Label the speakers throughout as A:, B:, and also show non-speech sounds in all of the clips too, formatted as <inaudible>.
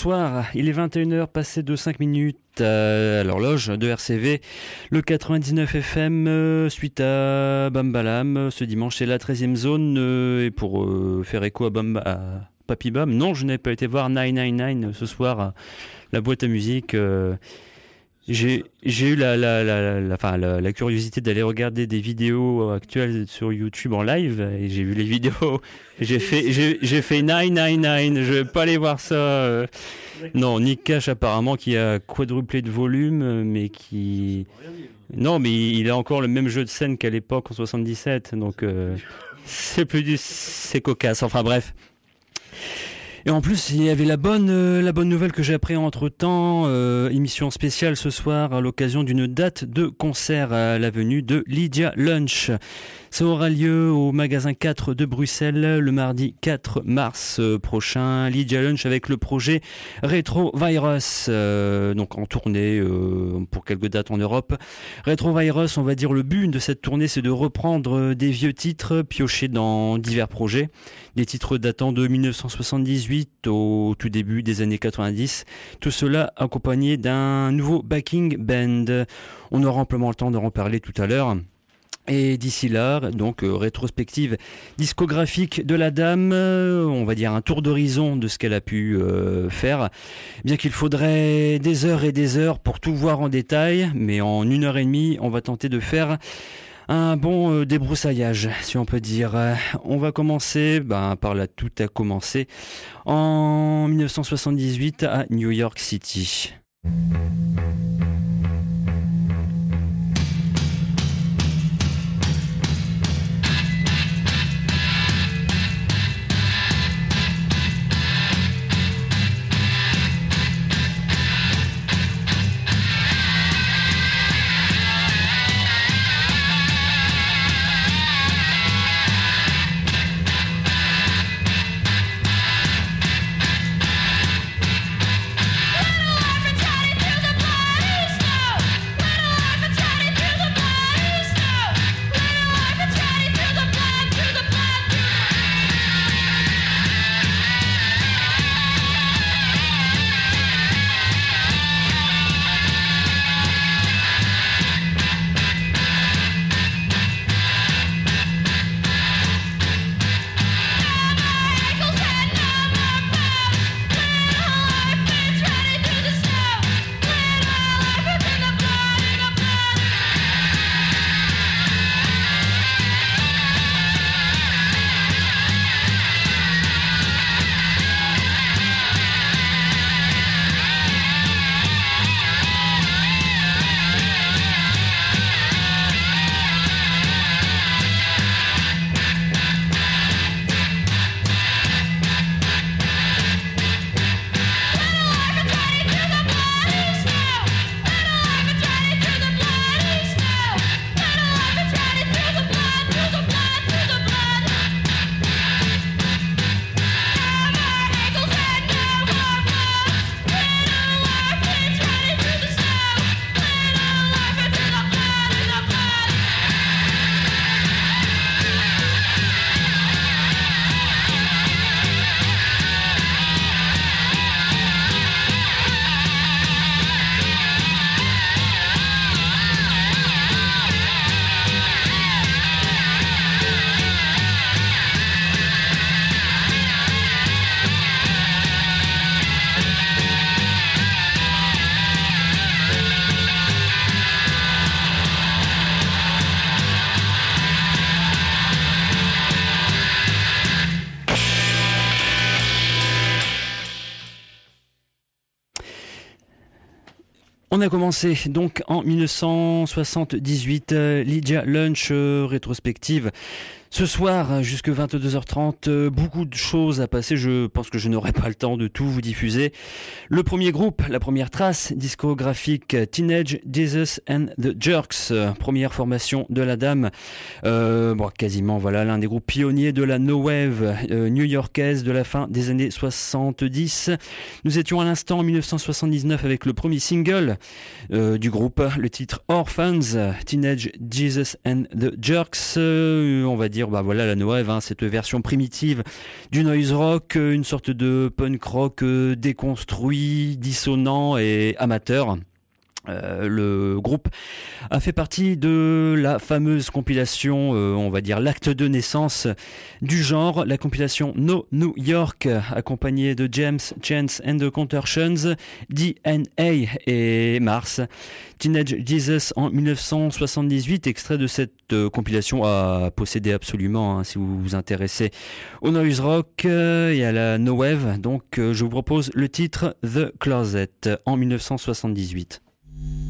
A: Bonsoir, il est 21h passé de 5 minutes à l'horloge de RCV, le 99 FM euh, suite à Bambalam ce dimanche c'est la 13e zone euh, et pour euh, faire écho à, Bam, à Papy Bam, non je n'ai pas été voir 999 ce soir. La boîte à musique j'ai eu la, la, la, la, la curiosité d'aller regarder des vidéos actuelles sur YouTube en live et j'ai vu les <laughs> vidéos. J'ai fait j'ai fait 999. Je vais pas aller voir ça. Non, Nick Cash apparemment qui a quadruplé de volume, mais qui non, mais il a encore le même jeu de scène qu'à l'époque en 77. Donc euh, c'est plus du c'est cocasse. Enfin bref. Et en plus, il y avait la bonne, euh, la bonne nouvelle que j'ai appris entre temps, euh, émission spéciale ce soir à l'occasion d'une date de concert à l'avenue de Lydia Lunch. Ça aura lieu au magasin 4 de Bruxelles le mardi 4 mars euh, prochain. Lydia Lunch avec le projet Retro Virus, euh, donc en tournée euh, pour quelques dates en Europe. Retro Virus, on va dire le but de cette tournée, c'est de reprendre des vieux titres piochés dans divers projets, des titres datant de 1978 au tout début des années 90. Tout cela accompagné d'un nouveau backing band. On aura amplement le temps d'en reparler tout à l'heure. Et d'ici là, donc euh, rétrospective discographique de la dame, euh, on va dire un tour d'horizon de ce qu'elle a pu euh, faire. Bien qu'il faudrait des heures et des heures pour tout voir en détail, mais en une heure et demie, on va tenter de faire un bon débroussaillage, si on peut dire. On va commencer ben, par là tout a commencé en 1978 à New York City. On a commencé donc en 1978 euh, Lydia Lunch euh, rétrospective ce soir, jusque 22h30, euh, beaucoup de choses à passer. Je pense que je n'aurai pas le temps de tout vous diffuser. Le premier groupe, la première trace discographique, Teenage Jesus and the Jerks, première formation de la dame. Euh, bon, quasiment, voilà, l'un des groupes pionniers de la no wave euh, new-yorkaise de la fin des années 70. Nous étions à l'instant en 1979 avec le premier single du groupe, le titre Orphans, Teenage Jesus and the Jerks. on va dire bah voilà la No Wave, hein, cette version primitive du noise rock, une sorte de punk rock déconstruit, dissonant et amateur. Euh, le groupe a fait partie de la fameuse compilation, euh, on va dire l'acte de naissance du genre, la compilation No New York, accompagnée de James Chance and the Contortions, DNA et Mars. Teenage Jesus en 1978, extrait de cette euh, compilation à posséder absolument hein, si vous vous intéressez au noise rock et à la no wave. Donc je vous propose le titre The Closet en 1978. you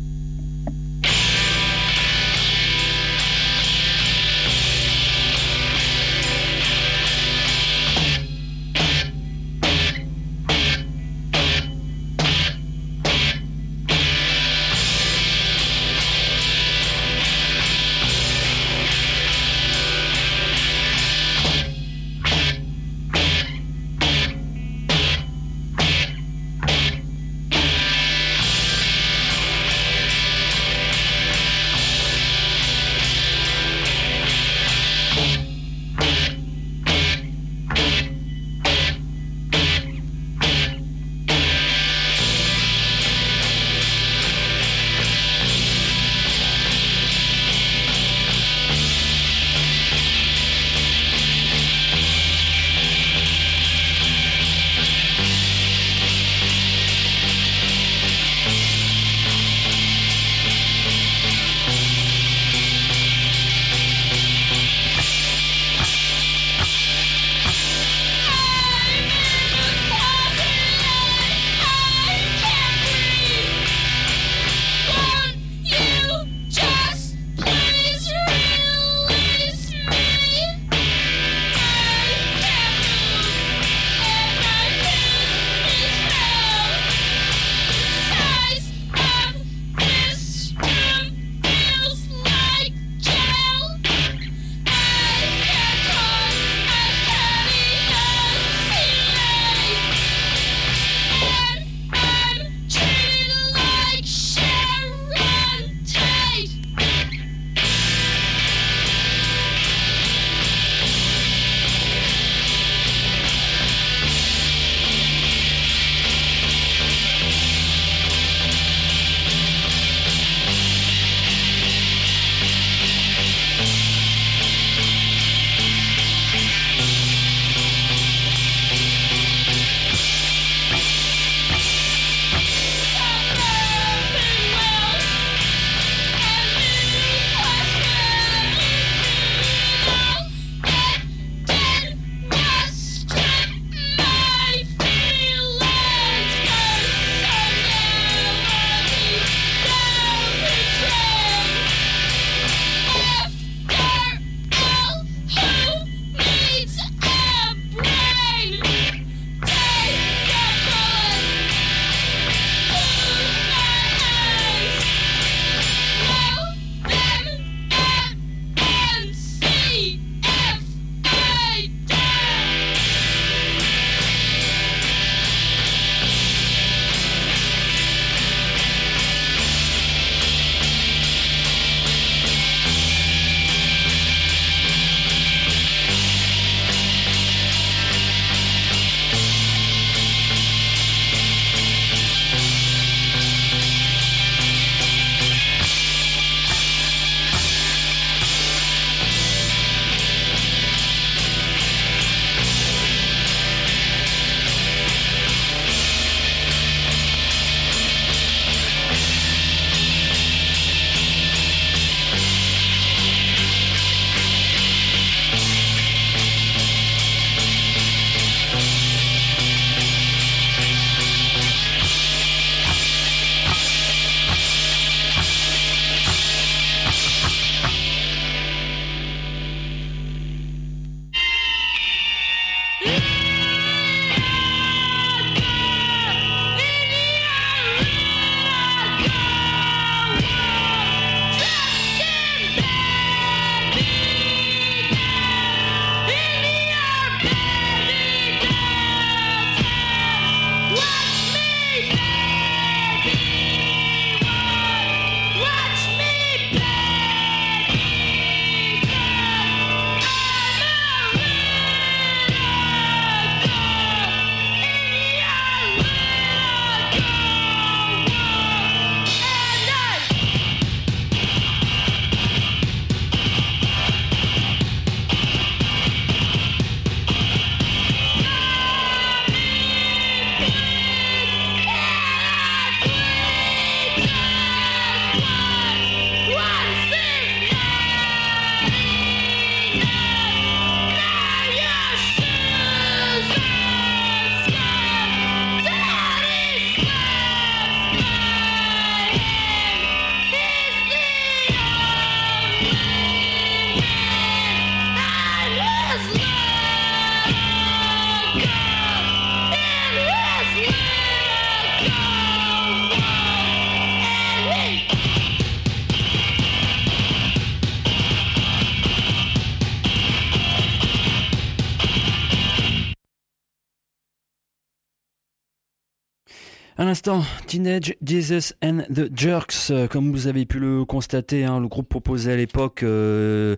A: Teenage Jesus and the Jerks, euh, comme vous avez pu le constater, hein, le groupe proposait à l'époque euh,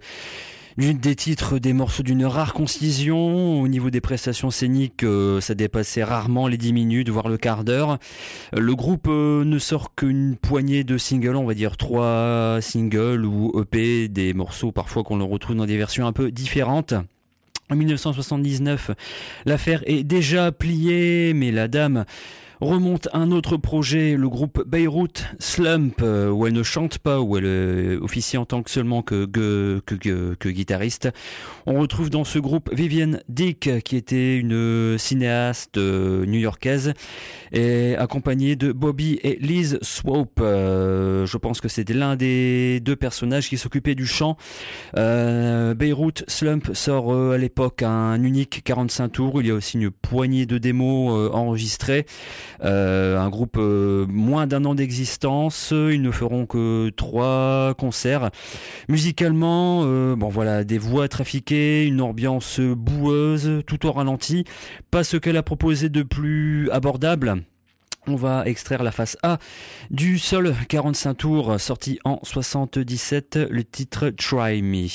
A: des titres, des morceaux d'une rare concision. Au niveau des prestations scéniques, euh, ça dépassait rarement les 10 minutes, voire le quart d'heure. Le groupe ne sort qu'une poignée de singles, on va dire trois singles ou EP, des morceaux parfois qu'on retrouve dans des versions un peu différentes. En 1979, l'affaire est déjà pliée, mais la dame remonte un autre projet, le groupe Beirut Slump, euh, où elle ne chante pas, où elle euh, officie en tant que seulement que, guitariste. On retrouve dans ce groupe Vivienne Dick, qui était une cinéaste euh, new-yorkaise, et accompagnée de Bobby et Liz Swope. je pense que c'était l'un des deux personnages qui s'occupait du chant. Beirut Slump sort à l'époque un unique 45 tours. Il y a aussi une poignée de démos enregistrées. Euh, un groupe euh, moins d'un an d'existence, ils ne feront que trois concerts. Musicalement, euh, bon voilà, des voix trafiquées, une ambiance boueuse, tout au ralenti, pas ce qu'elle a proposé de plus abordable. On va extraire la face A du seul 45 tours sorti en 77, le titre Try Me.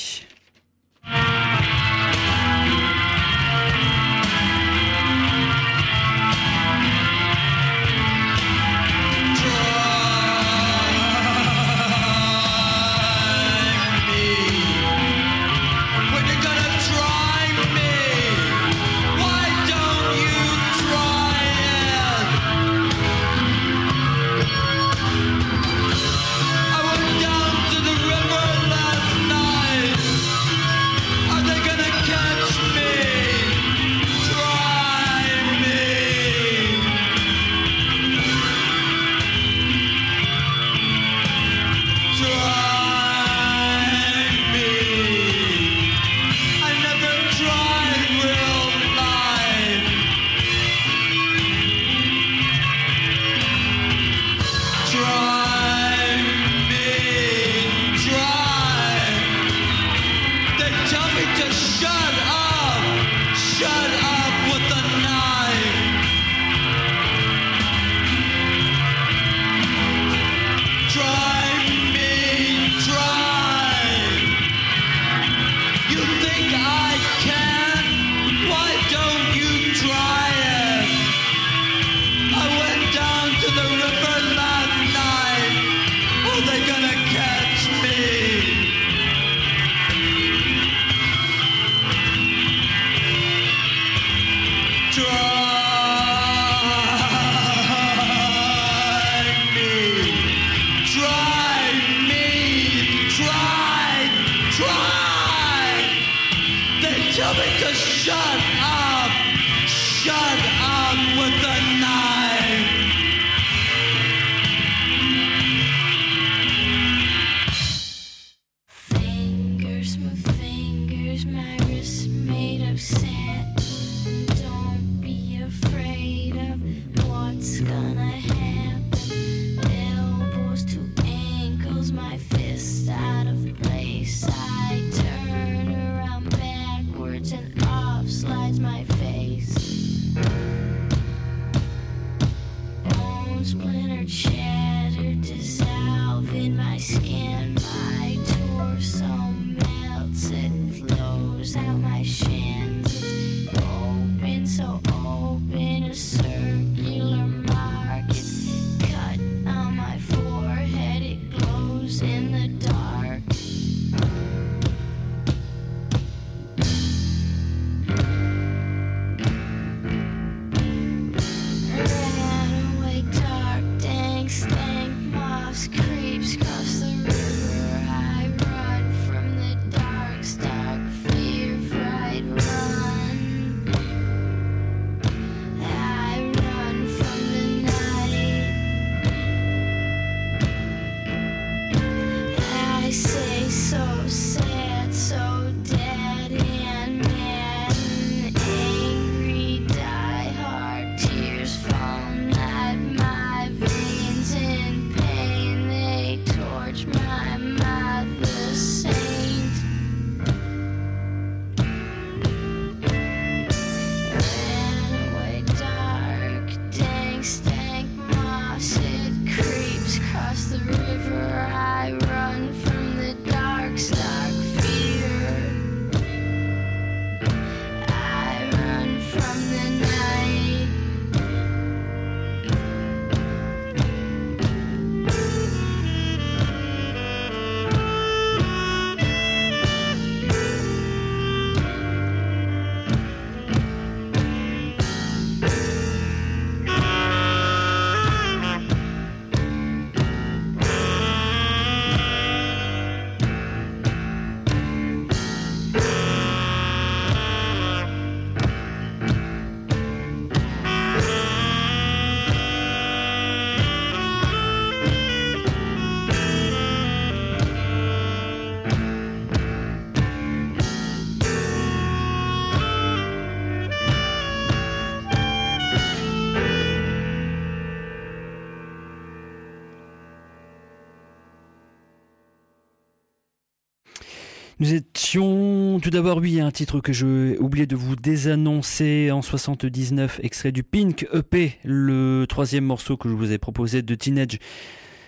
A: Tout d'abord, oui, un titre que j'ai oublié de vous désannoncer en 79, extrait du Pink EP, le troisième morceau que je vous ai proposé de Teenage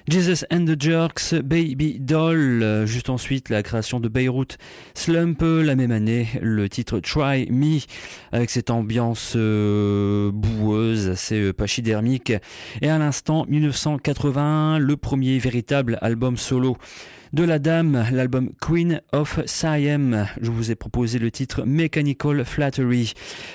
A: Jesus and the Jerks, Baby Doll, juste ensuite la création de Beirut Slump, la même année, le titre Try Me, avec cette ambiance euh, boueuse, assez euh, pachydermique, et à l'instant 1981, le premier véritable album solo de la dame, l'album Queen of Siam. Je vous ai proposé le titre Mechanical Flattery,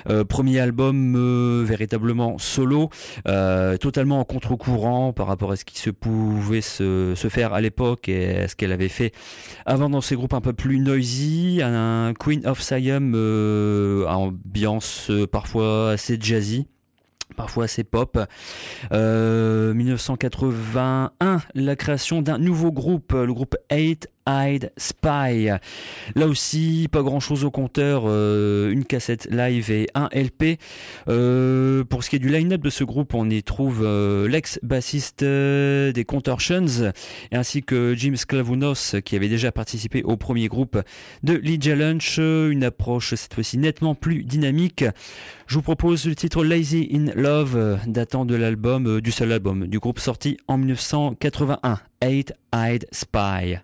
A: euh, premier album euh, véritablement solo, euh, totalement en contre-courant par rapport à ce qui se pouvait se, faire à l'époque et à ce qu'elle avait fait avant dans ses groupes un peu plus noisy. Un Queen of Siam ambiance parfois assez jazzy parfois assez pop. 1981, la création d'un nouveau groupe, le groupe 8 Eyed Spy. Là aussi, pas grand chose au compteur, euh, une cassette live et un LP. Euh, pour ce qui est du line-up de ce groupe, on y trouve euh, l'ex-bassiste des Contortions, ainsi que Jim Sklavounos, qui avait déjà participé au premier groupe de Lydia Lunch. Une approche cette fois-ci nettement plus dynamique. Je vous propose le titre Lazy in Love, datant de l'album, du seul album du groupe sorti en 1981, Eight Spy.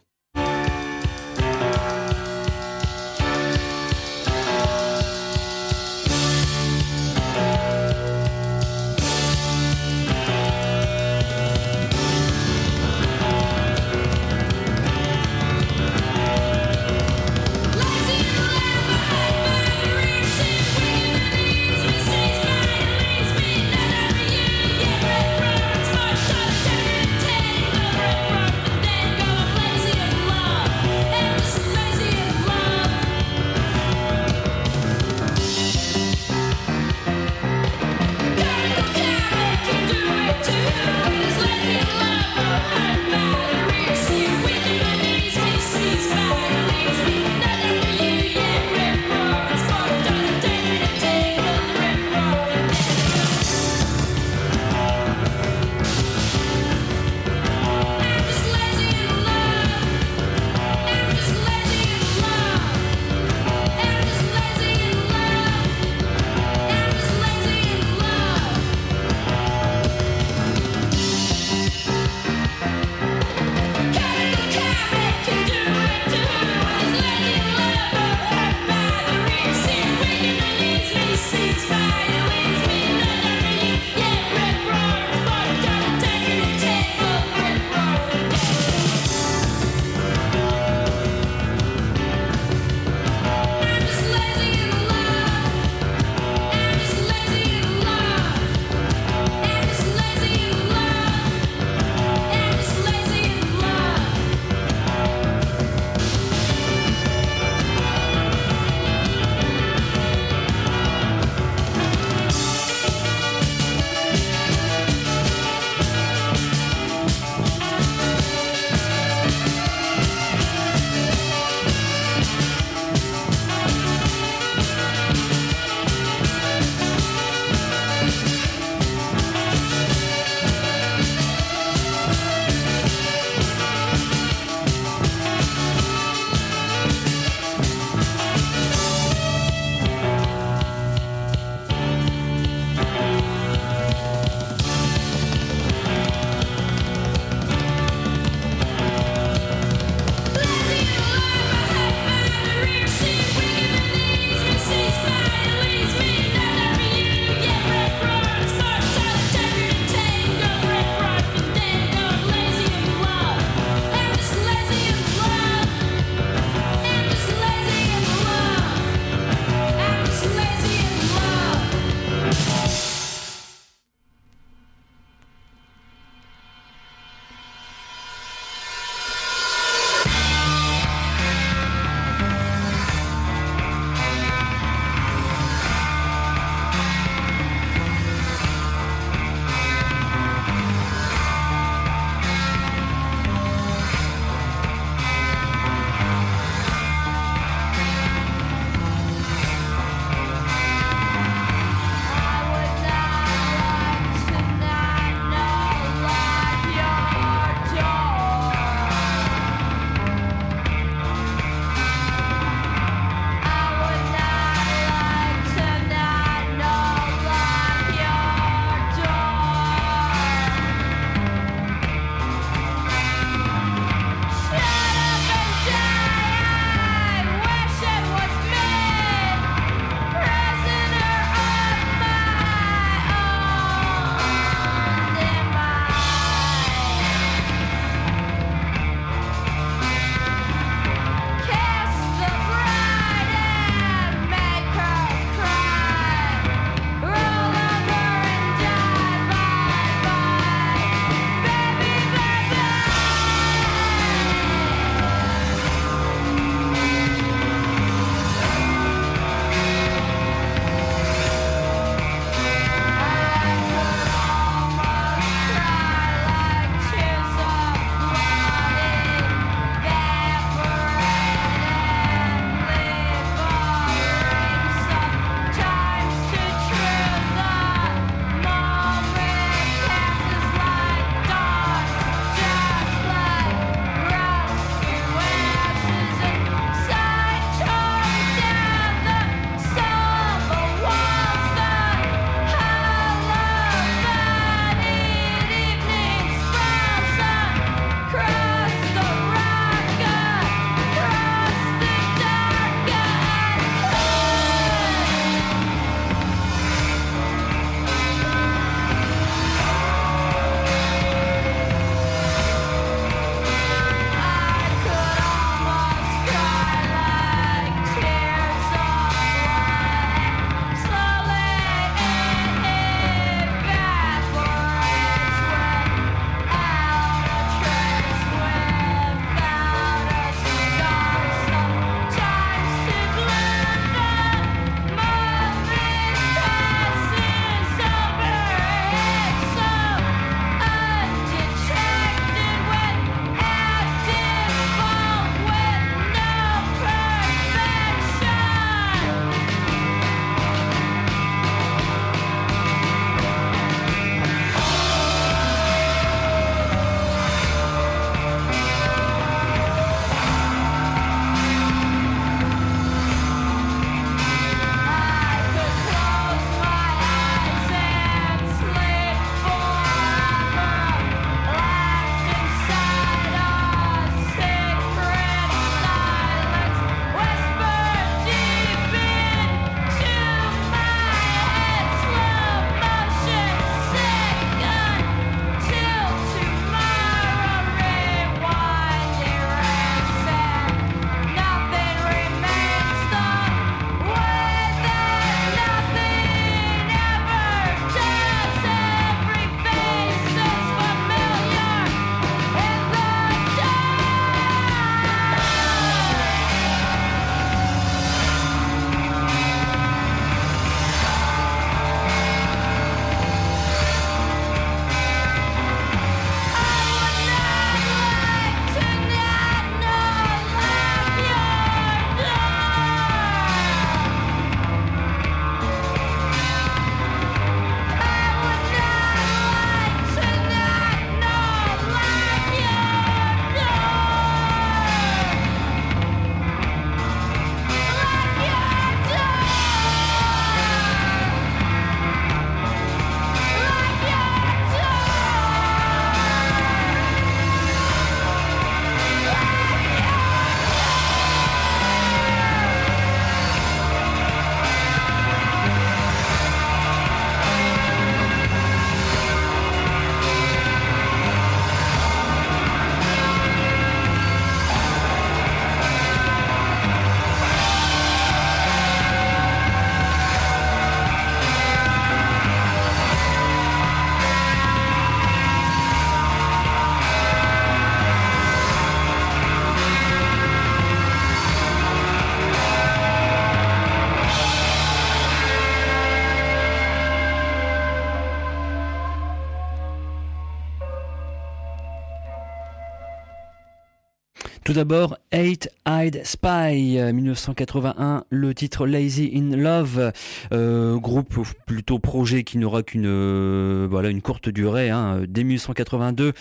B: D'abord, Eight Eyed Spy, 1981, euh, le titre Lazy in Love, euh, groupe plutôt projet qui n'aura qu'une euh, voilà une courte durée, hein, dès 1982.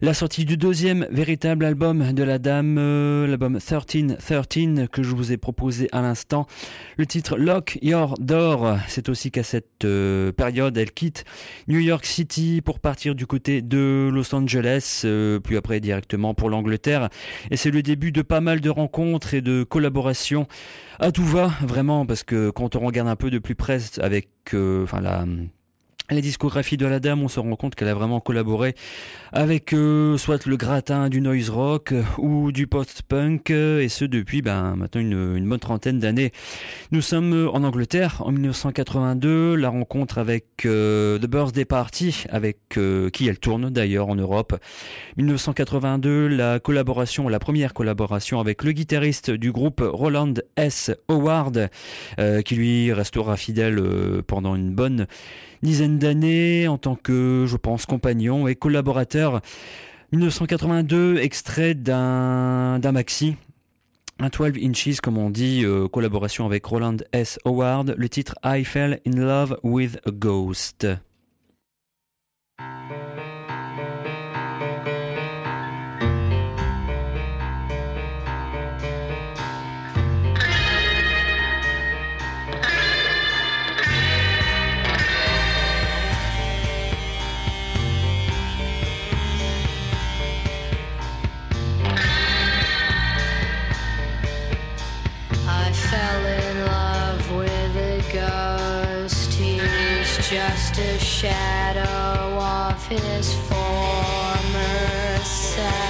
B: La sortie du deuxième véritable album de la dame, l'album 1313 que je vous ai proposé à l'instant. Le titre Lock Your Door, c'est aussi qu'à cette période, elle quitte New York City pour partir du côté de Los Angeles, puis après directement pour l'Angleterre. Et c'est le début de pas mal de rencontres et de collaborations. À tout va, vraiment, parce que quand on regarde un peu de plus près avec euh, enfin la la discographie de la dame, on se rend compte qu'elle a vraiment collaboré avec euh, soit le gratin du noise rock euh, ou du post-punk, euh, et ce depuis ben, maintenant une, une bonne trentaine d'années. Nous sommes en Angleterre en 1982, la rencontre avec The Birthday Party, avec qui elle tourne d'ailleurs en Europe. 1982, la collaboration, la première collaboration avec le guitariste du groupe Roland S. Howard, qui lui restera fidèle pendant une bonne dizaine d'années en tant que, je pense, compagnon et collaborateur. 1982, extrait d'un maxi un 12 inches comme on dit, euh, collaboration avec Roland S. Howard, le titre I Fell in Love with a Ghost. Just a shadow of his former self.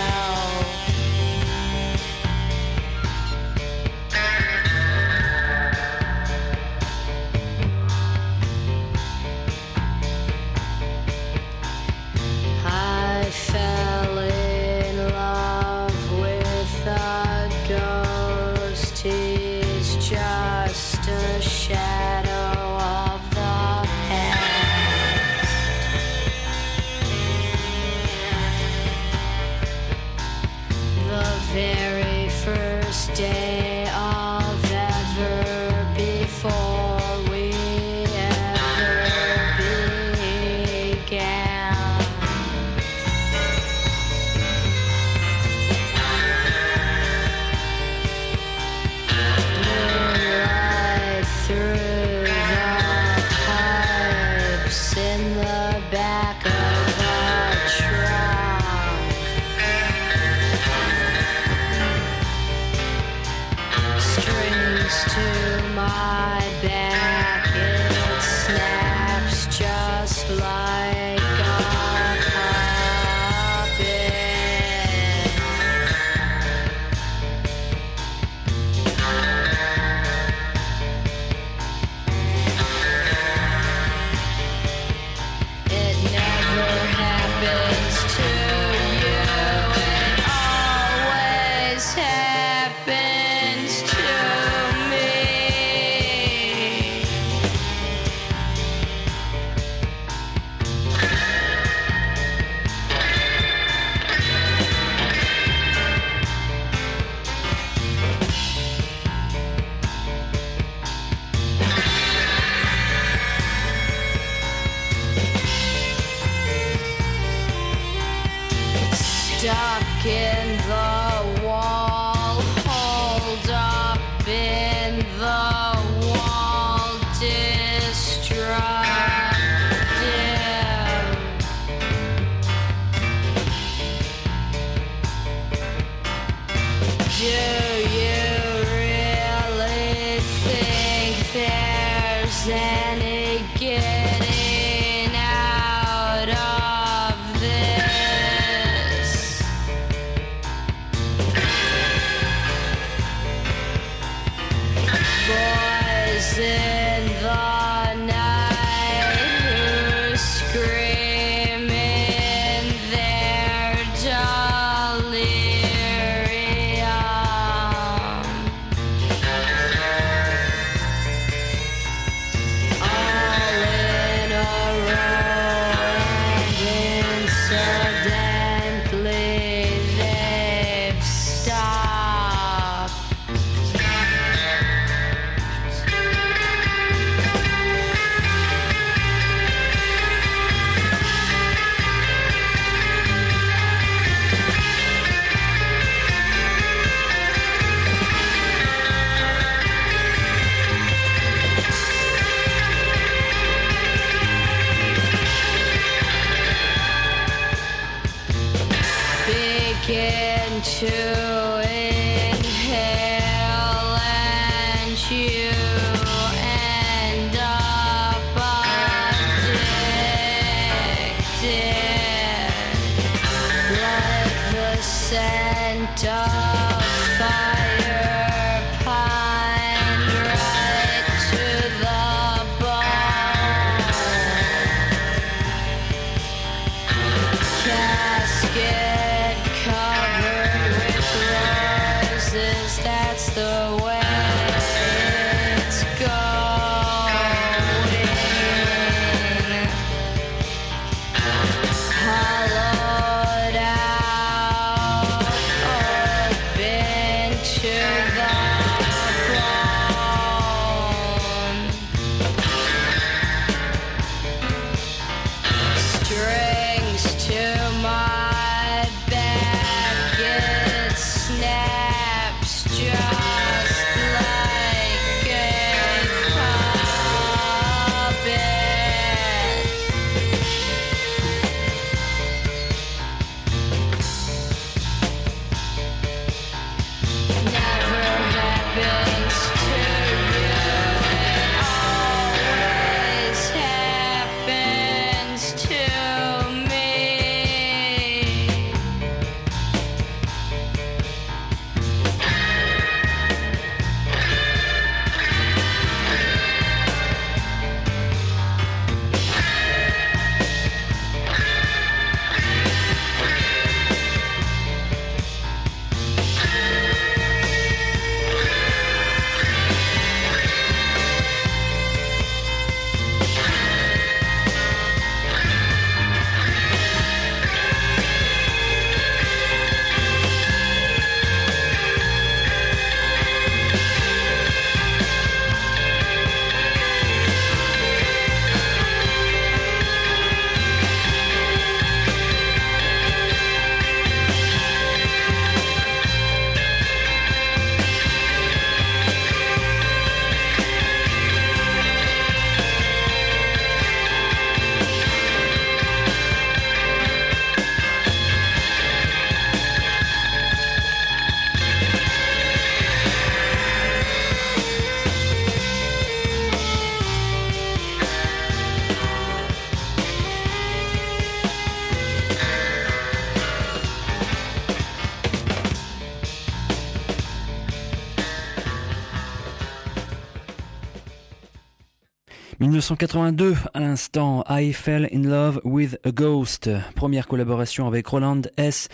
A: 1982, à l'instant, I Fell in Love with a Ghost. Première collaboration avec Roland S.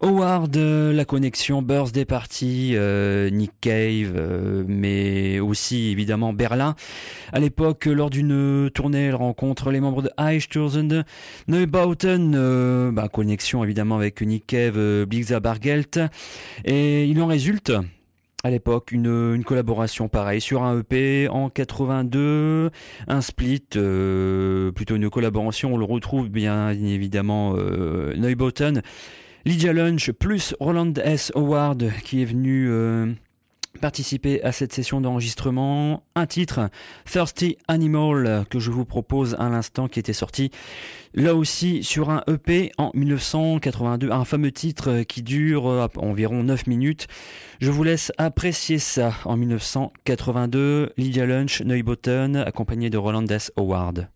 A: Howard, la connexion Birthday Party, euh, Nick Cave, euh, mais aussi évidemment Berlin. À l'époque, lors d'une tournée, elle rencontre les membres de Eichturzen, Neubauten, euh, bah, connexion évidemment avec Nick Cave, Blixa Bargelt. Et il en résulte à l'époque une, collaboration pareille sur un EP en 82, un split, euh, plutôt une collaboration, on le retrouve bien évidemment euh, Neubotten, Lydia Lunch plus Roland S. Howard qui est venu euh, participer à cette session d'enregistrement. Un titre, Thirsty Animal, que je vous propose à l'instant, qui était sorti là aussi sur un EP en 1982, un fameux titre qui dure euh, environ 9 minutes. Je vous laisse apprécier ça en 1982, Lydia Lunch, Neubotten, accompagné de Roland S. Howard.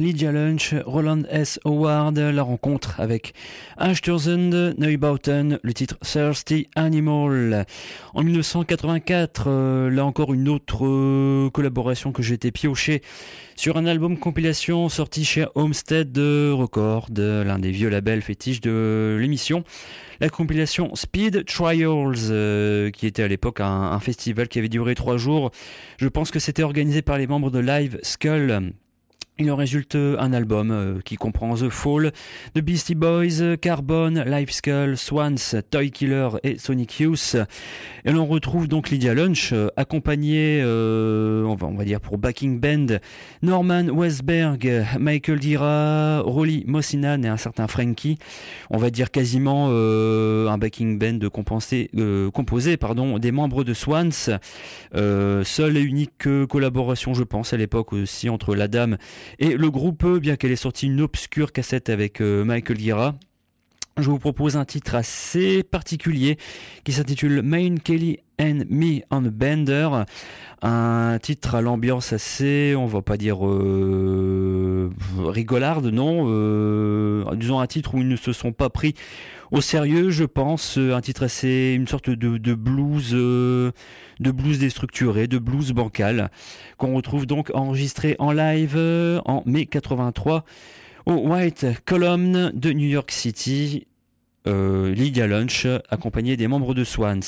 A: Lydia Lunch, Roland S. Howard, la rencontre avec Ashturzend Neubauten, le titre Thirsty Animal. En 1984, euh, là encore une autre euh, collaboration que j'ai été pioché sur un album compilation sorti chez Homestead Records, l'un des vieux labels fétiches de l'émission. La compilation Speed Trials, euh, qui était à l'époque un festival qui avait duré trois jours. Je pense que c'était organisé par les membres de Live Skull. Il en résulte un album euh, qui comprend The Fall, The Beastie Boys, Carbon, Live Skull, Swans, Toy Killer et Sonic Youth. Et l'on retrouve donc Lydia Lunch, euh, accompagnée, euh, on, va, dire pour backing band, Norman Westberg, Michael Dira, Rolly Mossinan et un certain Frankie. On va dire quasiment un backing band compensé, composé pardon, des membres de Swans. Seule et unique collaboration, je pense, à l'époque aussi entre la dame et le groupe, bien qu'elle ait sorti une obscure cassette avec euh, Michael Gira, je vous propose un titre assez particulier qui s'intitule Main Kelly and Me on Bender. Un titre à l'ambiance assez, on va pas dire euh, rigolarde, non. Euh, disons un titre où ils ne se sont pas pris au sérieux, je pense. Un titre assez, une sorte de, blues, euh, de blues déstructuré, de blues bancal, qu'on retrouve donc enregistré en live euh, en mai 83 au White Column de New York City, euh, Lydia Lunch, accompagnée des membres de Swans.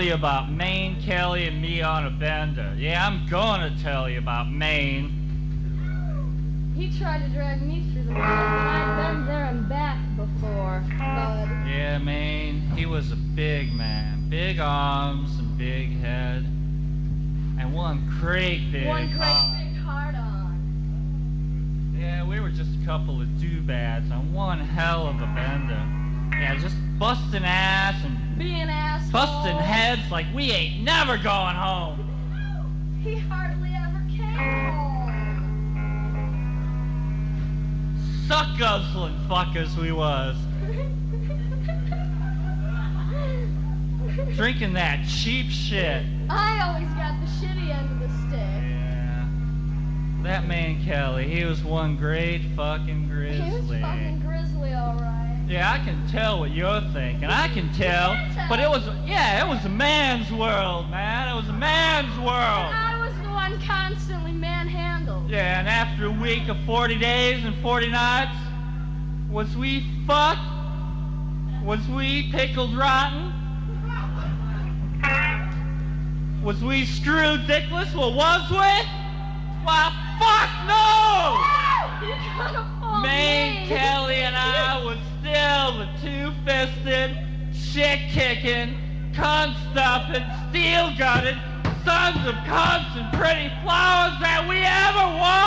C: Tell you about Maine, Kelly, and me on a bender. Yeah, I'm gonna tell you about like we ain't never going home.
B: He hardly ever came home.
C: Suck guzzling fuckers we was. Drinking that cheap shit.
B: I always got the shitty end of the stick.
C: Yeah. That man Kelly, he was one great fucking
B: He was
C: grizzly.
B: fucking grizzly.
C: Yeah, I can tell what you're thinking. I can tell. But it was, yeah, it was a man's world, man. It was a man's
B: And
C: world.
B: I was the one constantly manhandled.
C: Yeah, and after a week of 40 days and 40 nights, was we fucked? Was we pickled rotten? Was we screwed dickless? Well, was we? Why, fuck no! <laughs>
B: You gotta
C: Maine. Kelly, and I was still the two-fisted, shit-kicking, cunt-stuffing, steel-gutted sons of cunts and pretty flowers that we ever was!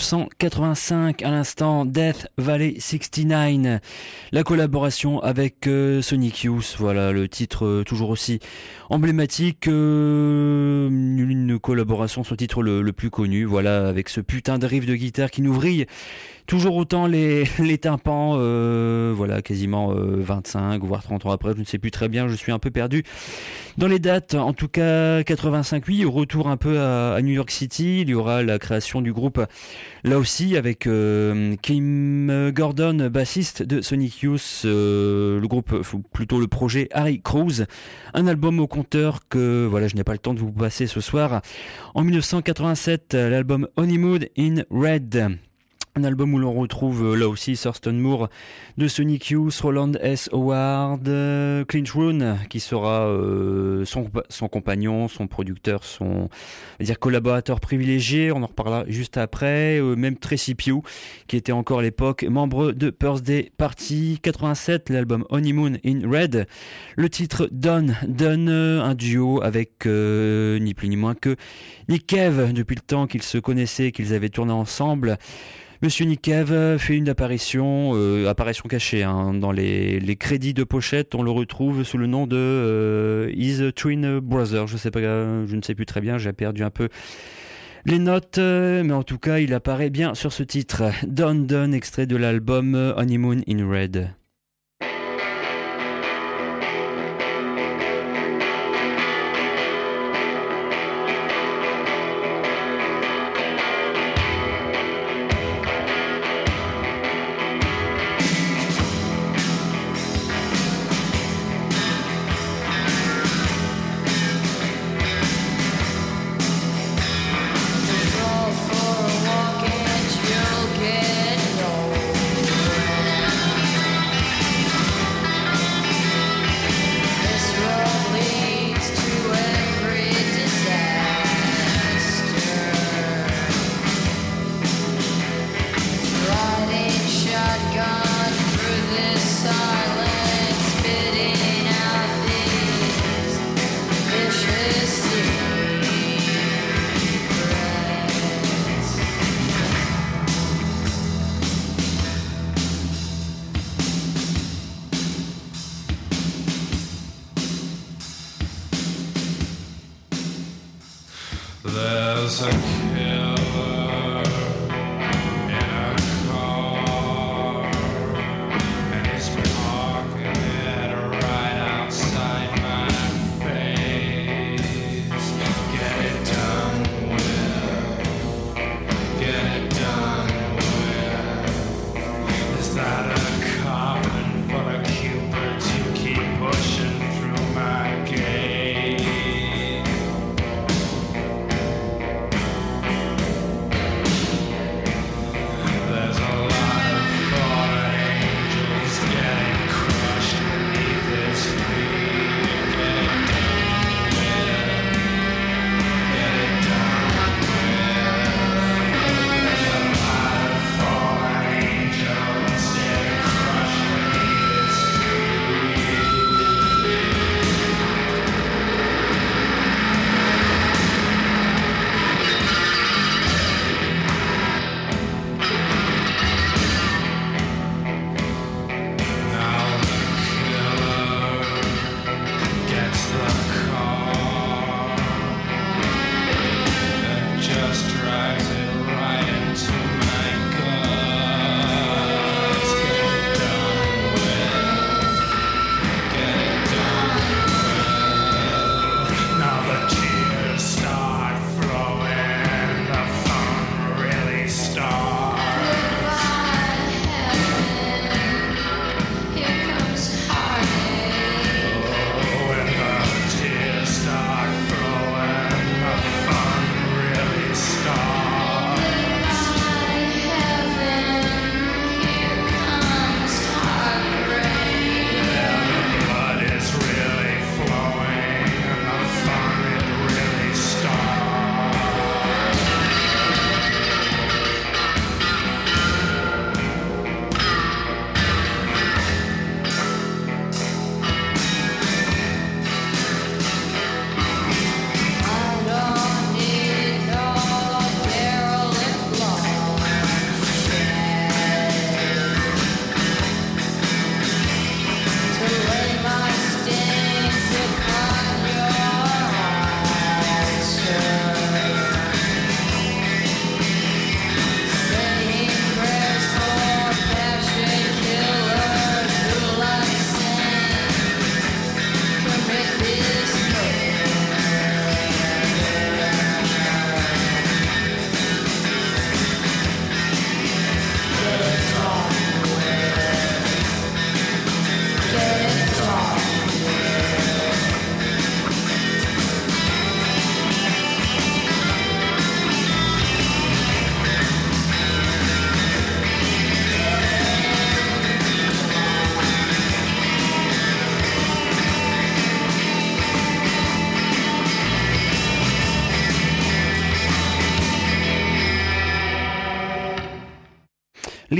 A: 1985 à l'instant Death Valley 69 la collaboration avec euh, Sonic Youth voilà le titre euh, toujours aussi emblématique euh, une collaboration son titre le, le, plus connu voilà avec ce putain de riff de guitare qui nous vrille toujours autant les, <laughs> les tympans euh, voilà quasiment 25 voire 30 ans après je ne sais plus très bien je suis un peu perdu dans les dates en tout cas 85 oui retour un peu à, New York City il y aura la création du groupe Là aussi, avec euh, Kim Gordon, bassiste de Sonic Youth, euh, le groupe, plutôt le projet Harry Cruz, un album au compteur que voilà, je n'ai pas le temps de vous passer ce soir. En 1987, l'album Honeymoon in Red. Un album où l'on retrouve euh, là aussi Thurston Moore de Sonic Youth, Roland S. Howard, euh, Clint Roon qui sera euh, son, compagnon, son producteur, son collaborateur privilégié. On en reparlera juste après. Euh, même Tracy Pugh qui était encore à l'époque membre de Day Party 87, l'album Honeymoon in Red. Le titre Don donne un duo avec ni plus ni moins que Nick Cave depuis le temps qu'ils se connaissaient, qu'ils avaient tourné ensemble. Monsieur Nikev fait une apparition, euh, apparition cachée hein, dans les, crédits de pochette. On le retrouve sous le nom de euh, Is Twin Brother. Je sais pas, je ne sais plus très bien. J'ai perdu un peu les notes, euh, mais en tout cas, il apparaît bien sur ce titre. Don Don, extrait de l'album Honeymoon in Red.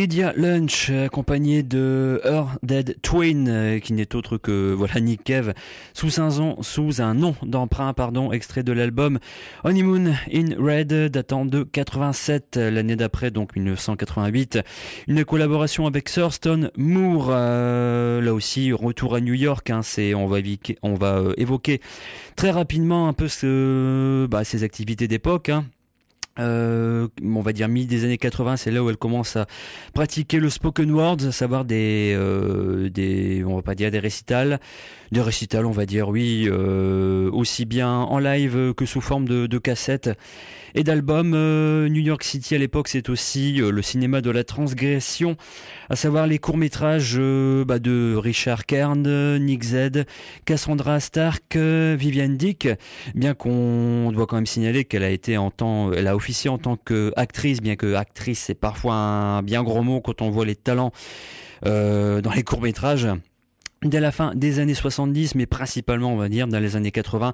A: Lydia Lunch, accompagnée de Her Dead Twin, euh, qui n'est autre que voilà Nick Cave, sous un, nom- d'emprunt, pardon, extrait de l'album Honeymoon in Red, datant de 87, l'année d'après, donc 1988. Une collaboration avec Thurston Moore, euh, là aussi retour à New York. hein, on va euh, évoquer très rapidement un peu ce, bah, ses activités d'époque. hein. Euh, on va dire mi des années 80, c'est là où elle commence à pratiquer le spoken word, à savoir des, euh, des, on va pas dire des récitals, des récitals, on va dire oui, euh, aussi bien en live que sous forme de, cassettes et d'albums. Euh, New York City à l'époque, c'est aussi euh, le cinéma de la transgression, à savoir les courts métrages bah, de Richard Kern, euh, Nick Z, Cassandra Stark, euh, Vivian Dick. Bien qu'on doit quand même signaler qu'elle a été en temps, elle a officié en tant qu'actrice, bien que actrice c'est parfois un bien gros mot quand on voit les talents euh, dans les courts métrages. Dès la fin des années 70, mais principalement, on va dire, dans les années 80,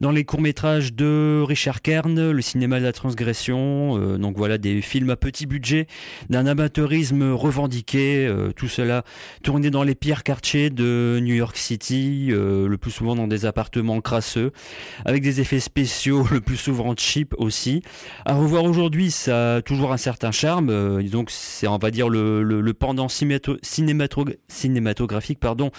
A: dans les courts-métrages de Richard Kern, le cinéma de la transgression, euh, donc voilà, des films à petit budget, d'un amateurisme revendiqué, euh, tout cela tourné dans les pires quartiers de New York City, euh, le plus souvent dans des appartements crasseux, avec des effets spéciaux <laughs> le plus souvent cheap aussi. À revoir aujourd'hui, ça a toujours un certain charme, euh, que c'est, on va dire, le, le, le pendant cinémato- cinématographique, pardon,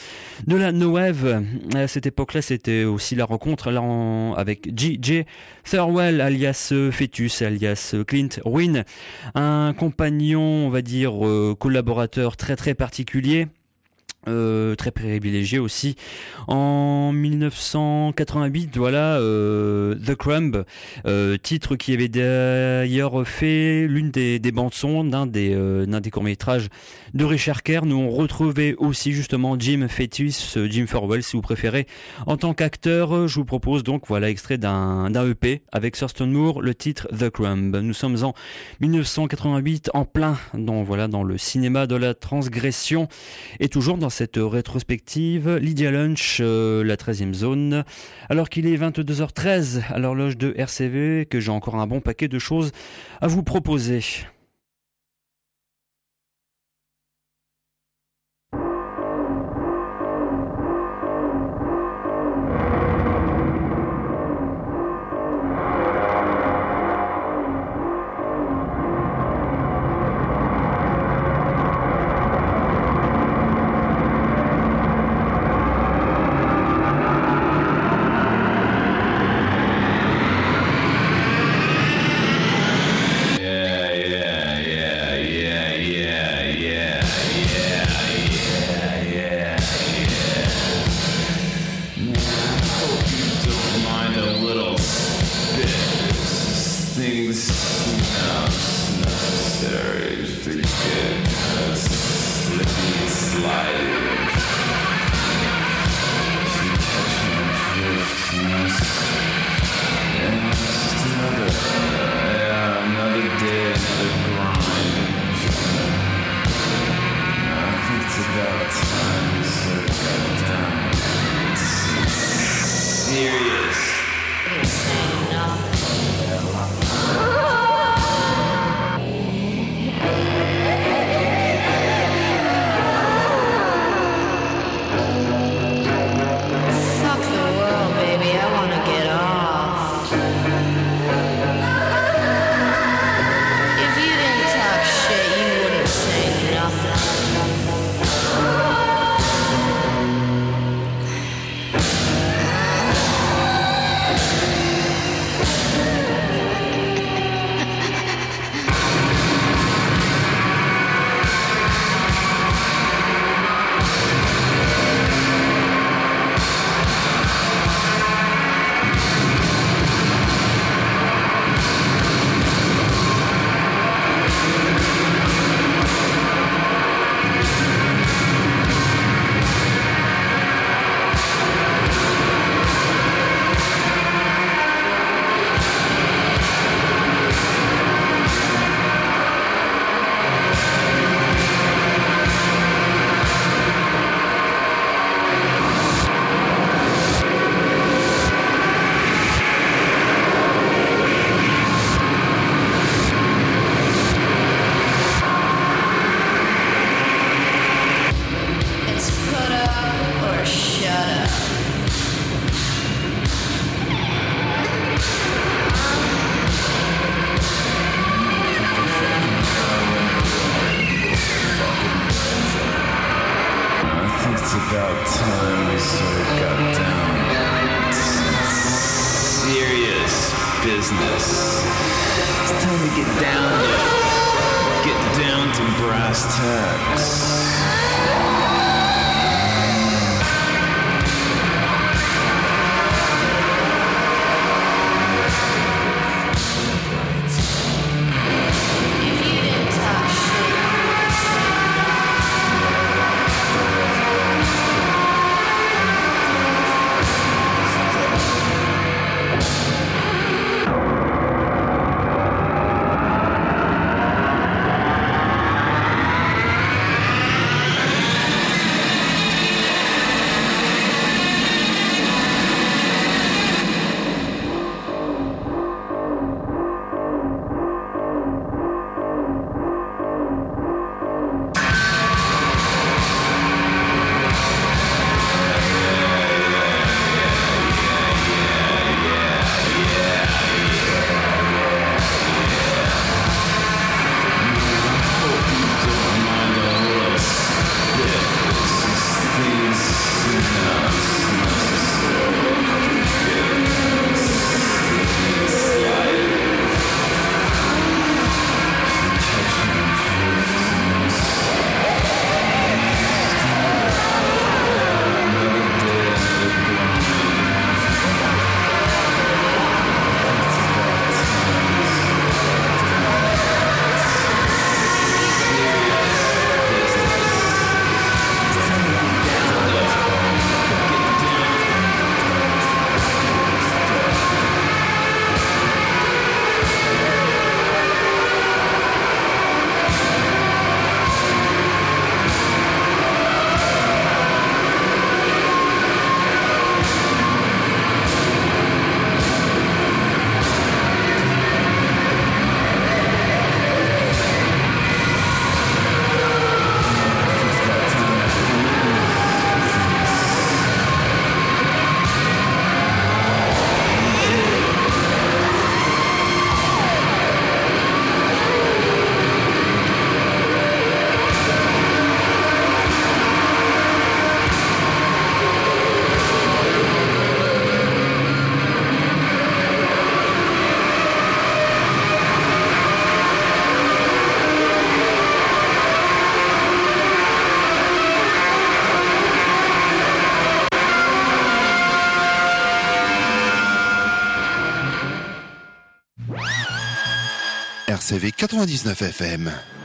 A: de la No Wave. À cette époque-là, c'était aussi la rencontre là, en- avec J.J. Thirlwell, alias Fetus, alias Clint Wynne, un compagnon, on va dire, euh, collaborateur très très particulier. Euh, très privilégié aussi en 1988 voilà euh, The Crumb euh, titre qui avait d'ailleurs fait l'une des, des bandes son d'un des, courts métrages de Richard Kern où on retrouvait aussi justement Jim Fetus, Jim Farwell si vous préférez. En tant qu'acteur, je vous propose donc voilà extrait d'un d'un EP avec Thurston Moore, le titre The Crumb. Nous sommes en 1988 en plein dans voilà dans le cinéma de la transgression et toujours dans cette rétrospective Lydia Lunch, euh, la 13e zone. Alors qu'il est 22h13 à l'horloge de RCV que j'ai encore un bon paquet de choses à vous proposer.
B: RCV 99 FM.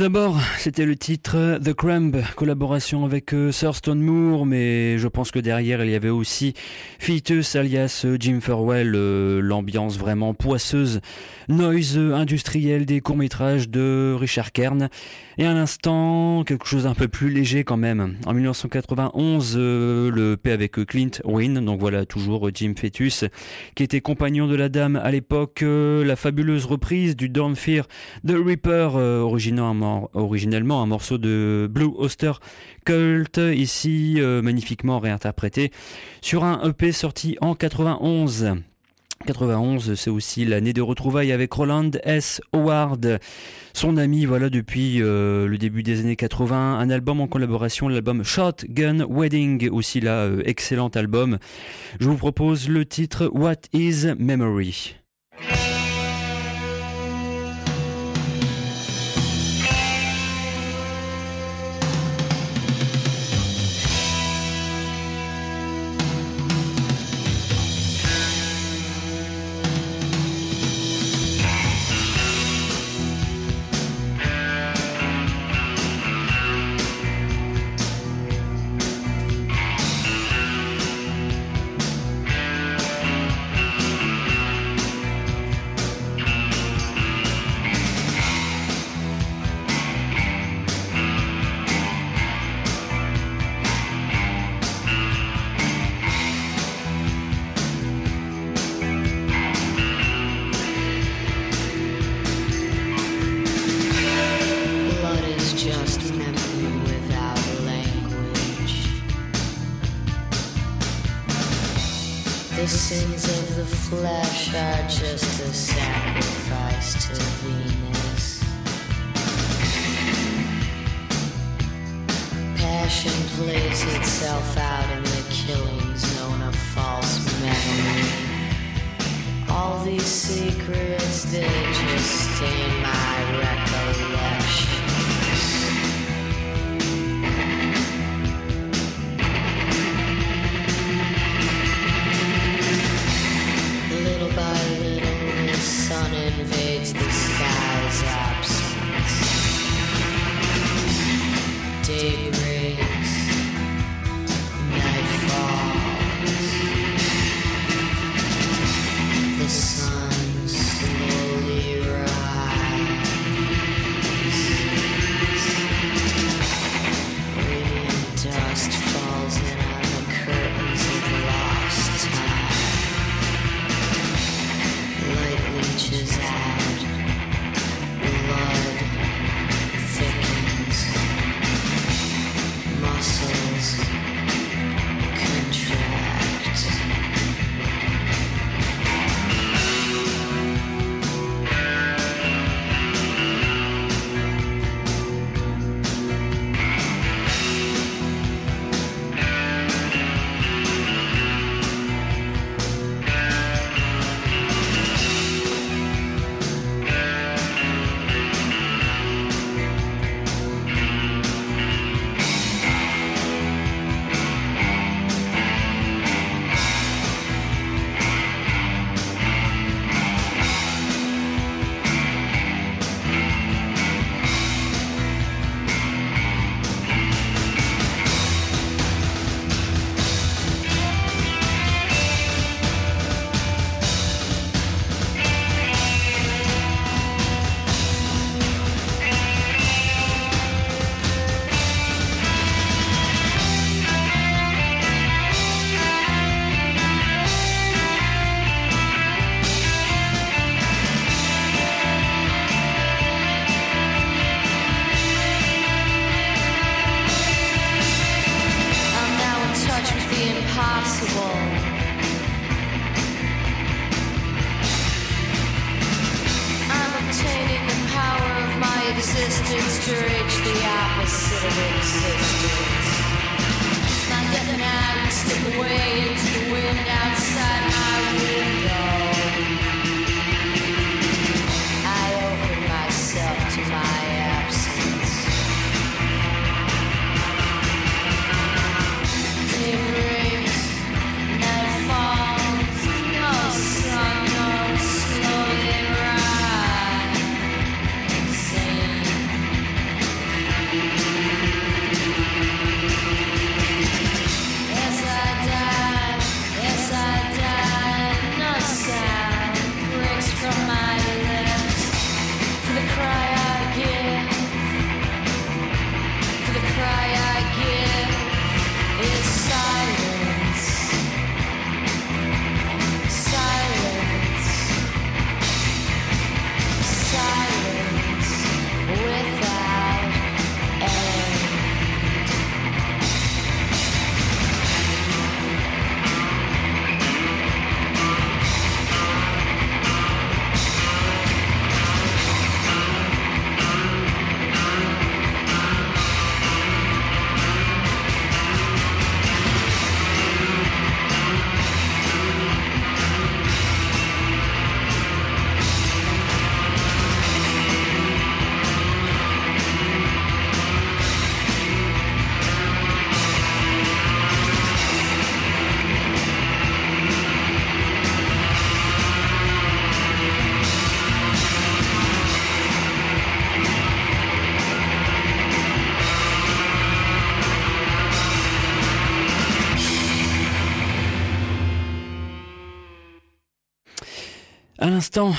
B: D'abord, c'était le titre The Crumb, collaboration avec euh, Thurston Moore, mais je pense que derrière il y avait aussi Fetus alias euh, Jim Farwell, euh, l'ambiance vraiment poisseuse, noise industriel des courts-métrages de Richard Kern. Et à l'instant, quelque chose un peu plus léger quand même. En 1991, euh, le P avec Clint Wynne, donc voilà toujours Jim Fetus, qui était compagnon de la dame à l'époque, euh, la fabuleuse reprise du Dawn Fear The Reaper, euh, originellement, un morceau de Blue Oster Cult, ici magnifiquement réinterprété sur un EP sorti en 91. 91, c'est aussi l'année des retrouvailles avec Roland S. Howard, son ami, voilà, depuis euh, le début des années 80, un album en collaboration, l'album Shotgun Wedding, aussi là, euh, excellent album. Je vous propose le titre What is Memory?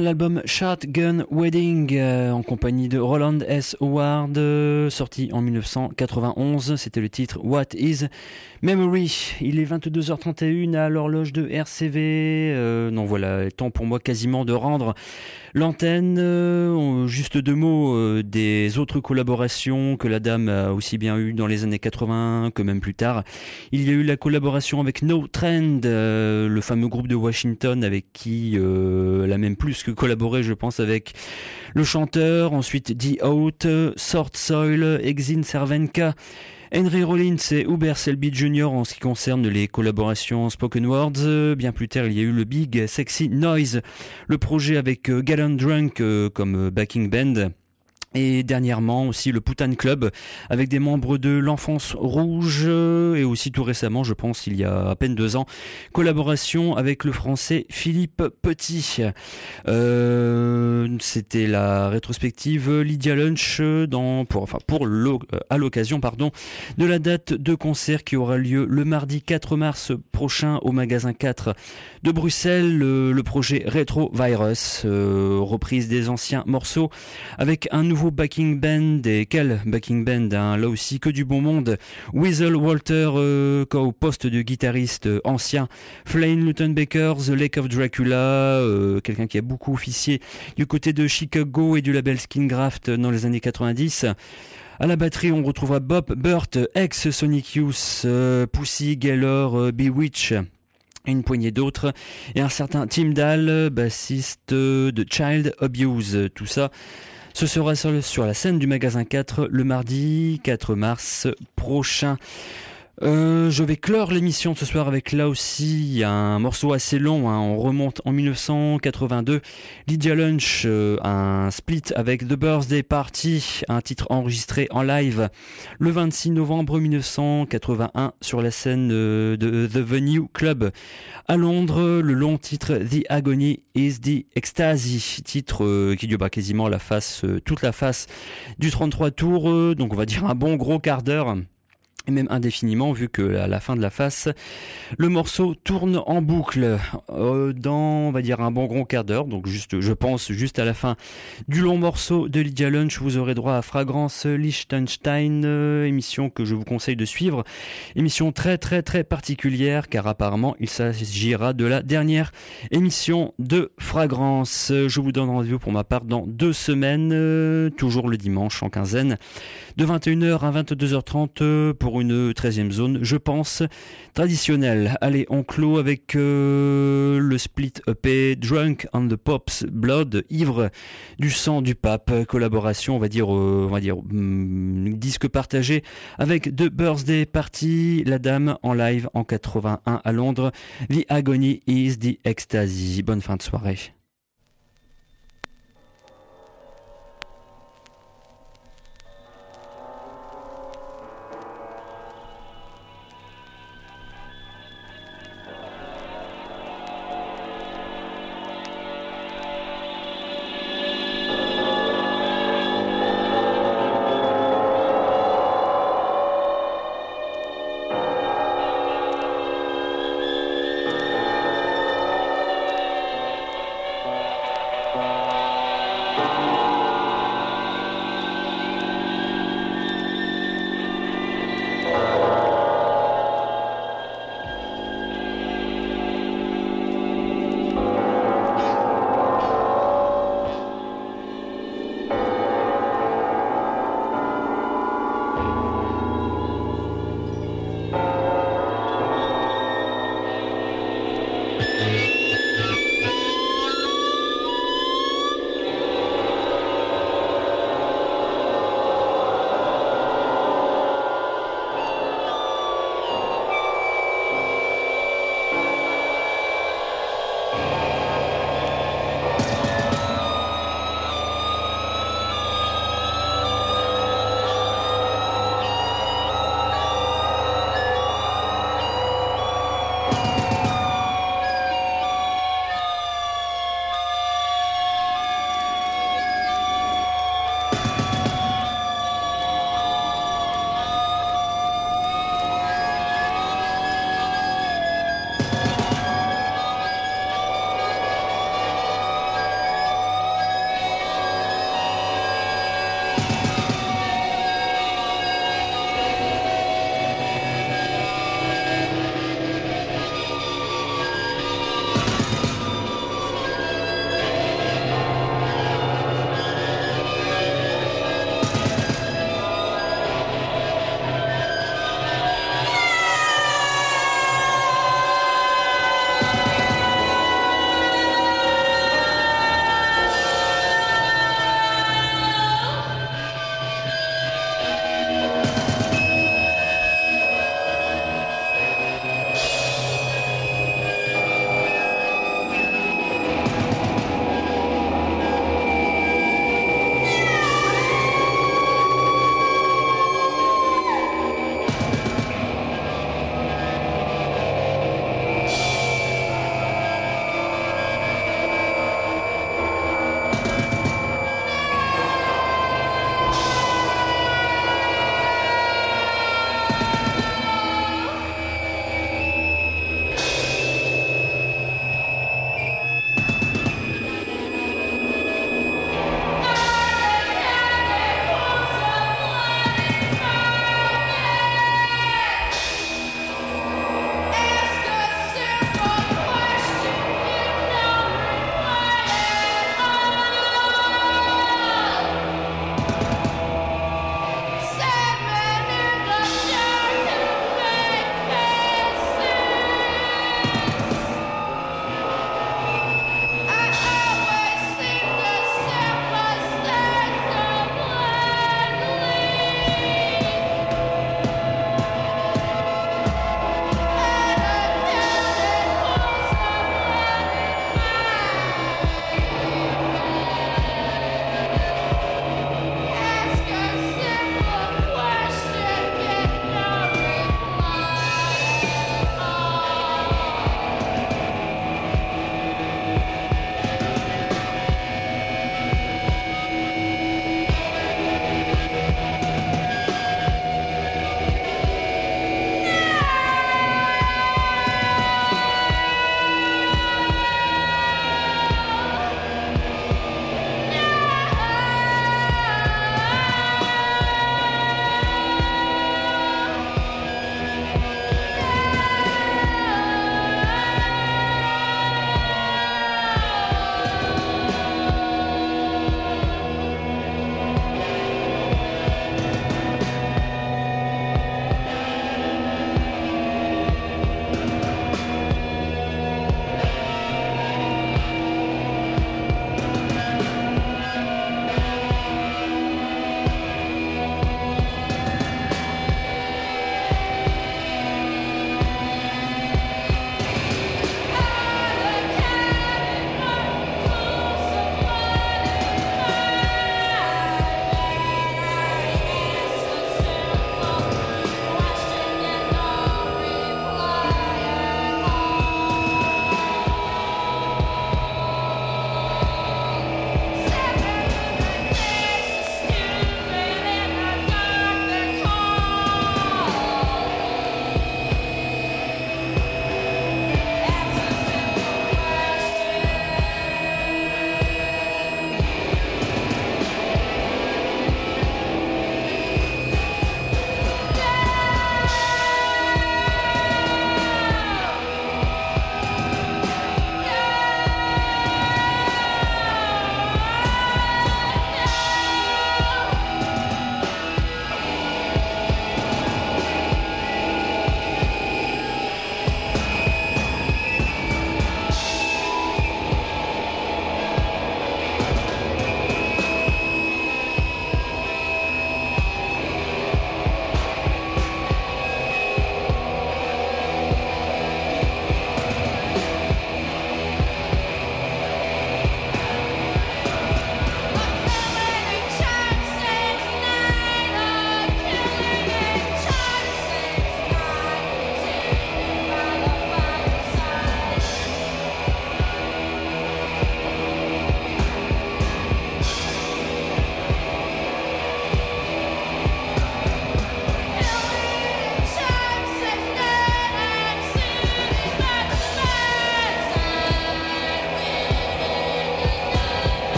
A: L'album Shotgun Wedding euh, en compagnie de Roland S. Howard, euh, sorti en 1991. C'était le titre What is Memory Il est 22h31 à l'horloge de RCV. Euh, non, voilà, temps pour moi quasiment de rendre l'antenne. Euh, juste deux mots euh, des autres collaborations que la dame a aussi bien eu dans les années 80 que même plus tard. Il y a eu la collaboration avec No Trend, euh, le fameux groupe de Washington avec qui elle a même plus que collaboré, je pense, avec le chanteur. Ensuite, The Out, Sort Soil, Exin Cervenka. Henry Rollins et Hubert Selby Jr. en ce qui concerne les collaborations spoken words. Euh, Bien plus tard, il y a eu le Big Sexy Noise, le projet avec euh, Gallon Drunk euh, comme backing band. Et dernièrement aussi le Poutan Club avec des membres de l'Enfance Rouge euh, et aussi tout récemment, je pense il y a à peine deux ans, collaboration avec le français Philippe Petit. Euh, C'était la rétrospective Lydia Lunch euh, dans, pour, enfin pour euh, à l'occasion pardon de la date de concert qui aura lieu le mardi 4 mars prochain au magasin 4 de Bruxelles. Le, le projet Retro Virus, euh, reprise des anciens morceaux avec un nouveau backing band et quel backing band hein, là aussi que du bon monde. Weasel Walter euh, au poste de guitariste euh, ancien. Flane Luton Baker The Lake of Dracula euh, quelqu'un qui a beaucoup officié du côté de Chicago et du label Skingraft dans les années 90 à la batterie, on retrouvera Bob Burt, ex Sonic Youth, euh, Pussy, Gaylor, euh, Bewitch, une poignée d'autres, et un certain Tim Dahl, bassiste euh, de Child Abuse. Tout ça, ce sera sur, la scène du magasin 4 le mardi 4 mars prochain. Euh, je vais clore l'émission ce soir avec là aussi un morceau assez long. hein. On remonte en 1982. Lydia Lunch, euh, un split avec The Birthday Party, un titre enregistré en live le 26 novembre 1981 sur la scène euh, de The Venue Club à Londres. Le long titre The Agony is the Ecstasy, titre qui dure bah, quasiment la face, toute la face du 33 tours, donc on va dire un bon gros quart d'heure et même indéfiniment vu que à la fin de la face le morceau tourne en boucle euh, dans on va dire un bon gros quart d'heure. Donc juste je pense juste à la fin du long morceau de Lydia Lunch vous aurez droit à Fragrance Liechtenstein euh, émission que je vous conseille de suivre. Émission très très très particulière car apparemment il s'agira de la dernière émission de Fragrance. Je vous donne rendez-vous pour ma part dans deux semaines euh, toujours le dimanche en quinzaine de 21h à 22h30 euh, pour une 13e zone, je pense, traditionnelle. Allez, on clôt avec euh, le split EP Drunk on the Pop's Blood, ivre du sang du pape, collaboration, on va dire, euh, on va dire, hum, disque partagé avec The Birthday Party, la dame en live en 81 à Londres, The Agony is the Ecstasy. Bonne fin de soirée.